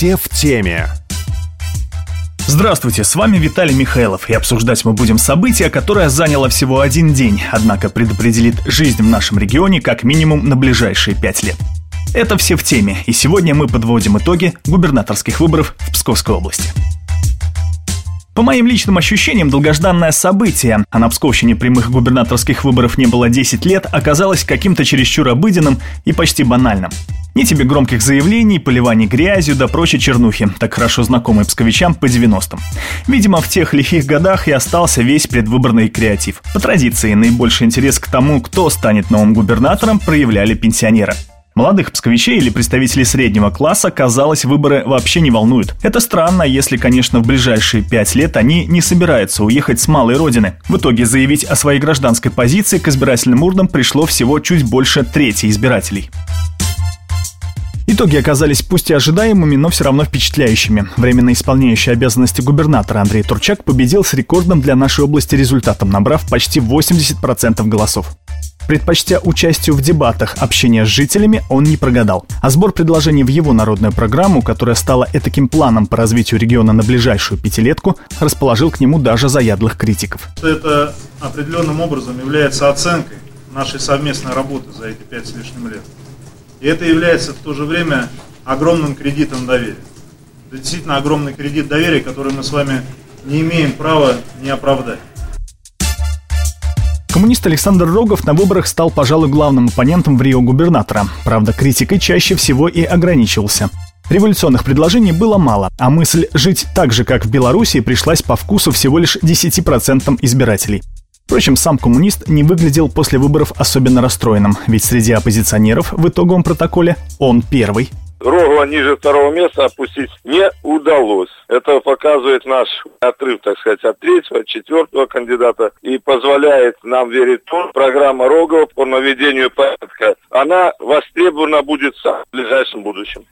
Все в теме. Здравствуйте, с вами Виталий Михайлов, и обсуждать мы будем событие, которое заняло всего один день, однако предопределит жизнь в нашем регионе как минимум на ближайшие пять лет. Это все в теме, и сегодня мы подводим итоги губернаторских выборов в Псковской области. По моим личным ощущениям, долгожданное событие, а на Псковщине прямых губернаторских выборов не было 10 лет, оказалось каким-то чересчур обыденным и почти банальным. Ни тебе громких заявлений, поливаний грязью да прочей чернухи, так хорошо знакомые псковичам по 90-м. Видимо, в тех лихих годах и остался весь предвыборный креатив. По традиции, наибольший интерес к тому, кто станет новым губернатором, проявляли пенсионеры. Молодых псковичей или представителей среднего класса, казалось, выборы вообще не волнуют. Это странно, если, конечно, в ближайшие пять лет они не собираются уехать с малой родины. В итоге заявить о своей гражданской позиции к избирательным урнам пришло всего чуть больше трети избирателей. Итоги оказались пусть и ожидаемыми, но все равно впечатляющими. Временно исполняющий обязанности губернатора Андрей Турчак победил с рекордным для нашей области результатом, набрав почти 80% голосов. Предпочтя участию в дебатах общения с жителями, он не прогадал. А сбор предложений в его народную программу, которая стала этаким планом по развитию региона на ближайшую пятилетку, расположил к нему даже заядлых критиков. Это определенным образом является оценкой нашей совместной работы за эти пять с лишним лет. И это является в то же время огромным кредитом доверия. Это действительно огромный кредит доверия, который мы с вами не имеем права не оправдать. Коммунист Александр Рогов на выборах стал, пожалуй, главным оппонентом в Рио губернатора. Правда, критикой чаще всего и ограничивался. Революционных предложений было мало, а мысль жить так же, как в Беларуси, пришлась по вкусу всего лишь 10% избирателей. Впрочем, сам коммунист не выглядел после выборов особенно расстроенным, ведь среди оппозиционеров в итоговом протоколе он первый. Рогова ниже второго места опустить не удалось. Это показывает наш отрыв, так сказать, от третьего, четвертого кандидата и позволяет нам верить в то, программа Рогова по наведению порядка, она востребована будет в ближайшем будущем.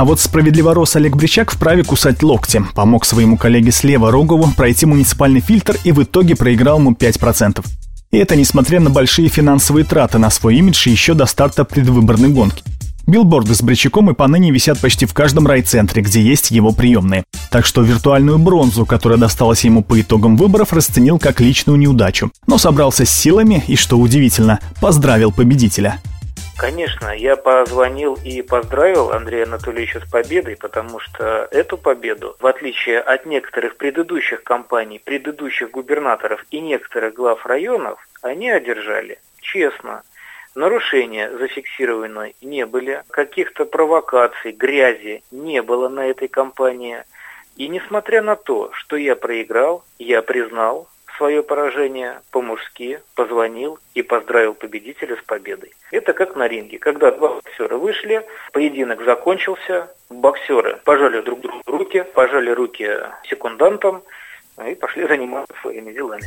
А вот справедливорос Олег Бричак вправе кусать локти. Помог своему коллеге слева Рогову пройти муниципальный фильтр и в итоге проиграл ему 5%. И это несмотря на большие финансовые траты на свой имидж еще до старта предвыборной гонки. Билборды с Бричаком и поныне висят почти в каждом райцентре, где есть его приемные. Так что виртуальную бронзу, которая досталась ему по итогам выборов, расценил как личную неудачу. Но собрался с силами и, что удивительно, поздравил победителя – Конечно, я позвонил и поздравил Андрея Анатольевича с победой, потому что эту победу, в отличие от некоторых предыдущих компаний, предыдущих губернаторов и некоторых глав районов, они одержали честно. Нарушения зафиксированы не были, каких-то провокаций, грязи не было на этой кампании. И несмотря на то, что я проиграл, я признал, свое поражение по-мужски, позвонил и поздравил победителя с победой. Это как на ринге. Когда два боксера вышли, поединок закончился, боксеры пожали друг другу руки, пожали руки секундантам и пошли заниматься своими делами.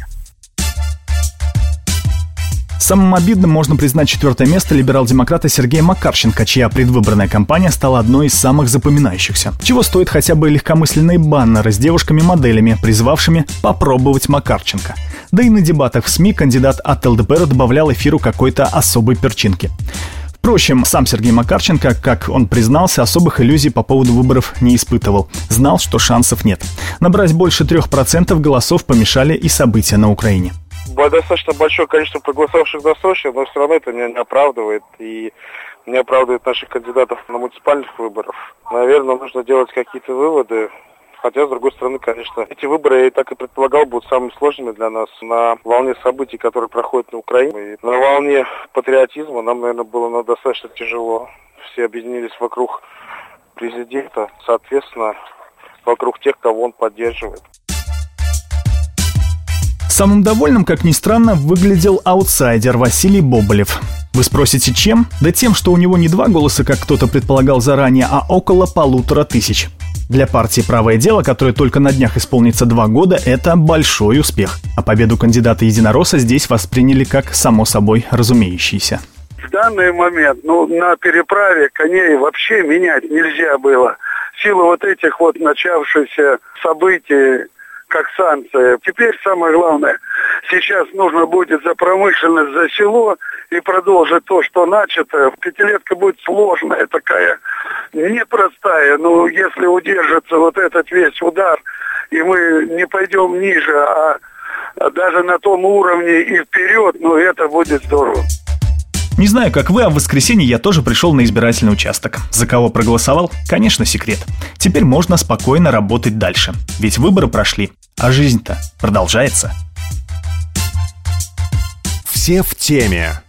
Самым обидным можно признать четвертое место либерал-демократа Сергея Макарченко, чья предвыборная кампания стала одной из самых запоминающихся. Чего стоит хотя бы легкомысленные баннеры с девушками-моделями, призвавшими попробовать Макарченко. Да и на дебатах в СМИ кандидат от ЛДПР добавлял эфиру какой-то особой перчинки. Впрочем, сам Сергей Макарченко, как он признался, особых иллюзий по поводу выборов не испытывал. Знал, что шансов нет. Набрать больше трех процентов голосов помешали и события на Украине достаточно большое количество проголосовавших досрочно, но все равно это меня не оправдывает и не оправдывает наших кандидатов на муниципальных выборах. Наверное, нужно делать какие-то выводы. Хотя, с другой стороны, конечно, эти выборы, я и так и предполагал, будут самыми сложными для нас на волне событий, которые проходят на Украине. И на волне патриотизма нам, наверное, было достаточно тяжело. Все объединились вокруг президента, соответственно, вокруг тех, кого он поддерживает. Самым довольным, как ни странно, выглядел аутсайдер Василий Боболев. Вы спросите, чем? Да тем, что у него не два голоса, как кто-то предполагал заранее, а около полутора тысяч. Для партии «Правое дело», которой только на днях исполнится два года, это большой успех. А победу кандидата Единороса здесь восприняли как само собой разумеющийся. В данный момент, ну, на переправе коней вообще менять нельзя было. В силу вот этих вот начавшихся событий, как санкция. Теперь самое главное, сейчас нужно будет за промышленность, за село и продолжить то, что начато. Пятилетка будет сложная такая. непростая. Но если удержится вот этот весь удар, и мы не пойдем ниже, а даже на том уровне и вперед, ну это будет здорово. Не знаю, как вы, а в воскресенье я тоже пришел на избирательный участок. За кого проголосовал? Конечно, секрет. Теперь можно спокойно работать дальше. Ведь выборы прошли, а жизнь-то продолжается. Все в теме.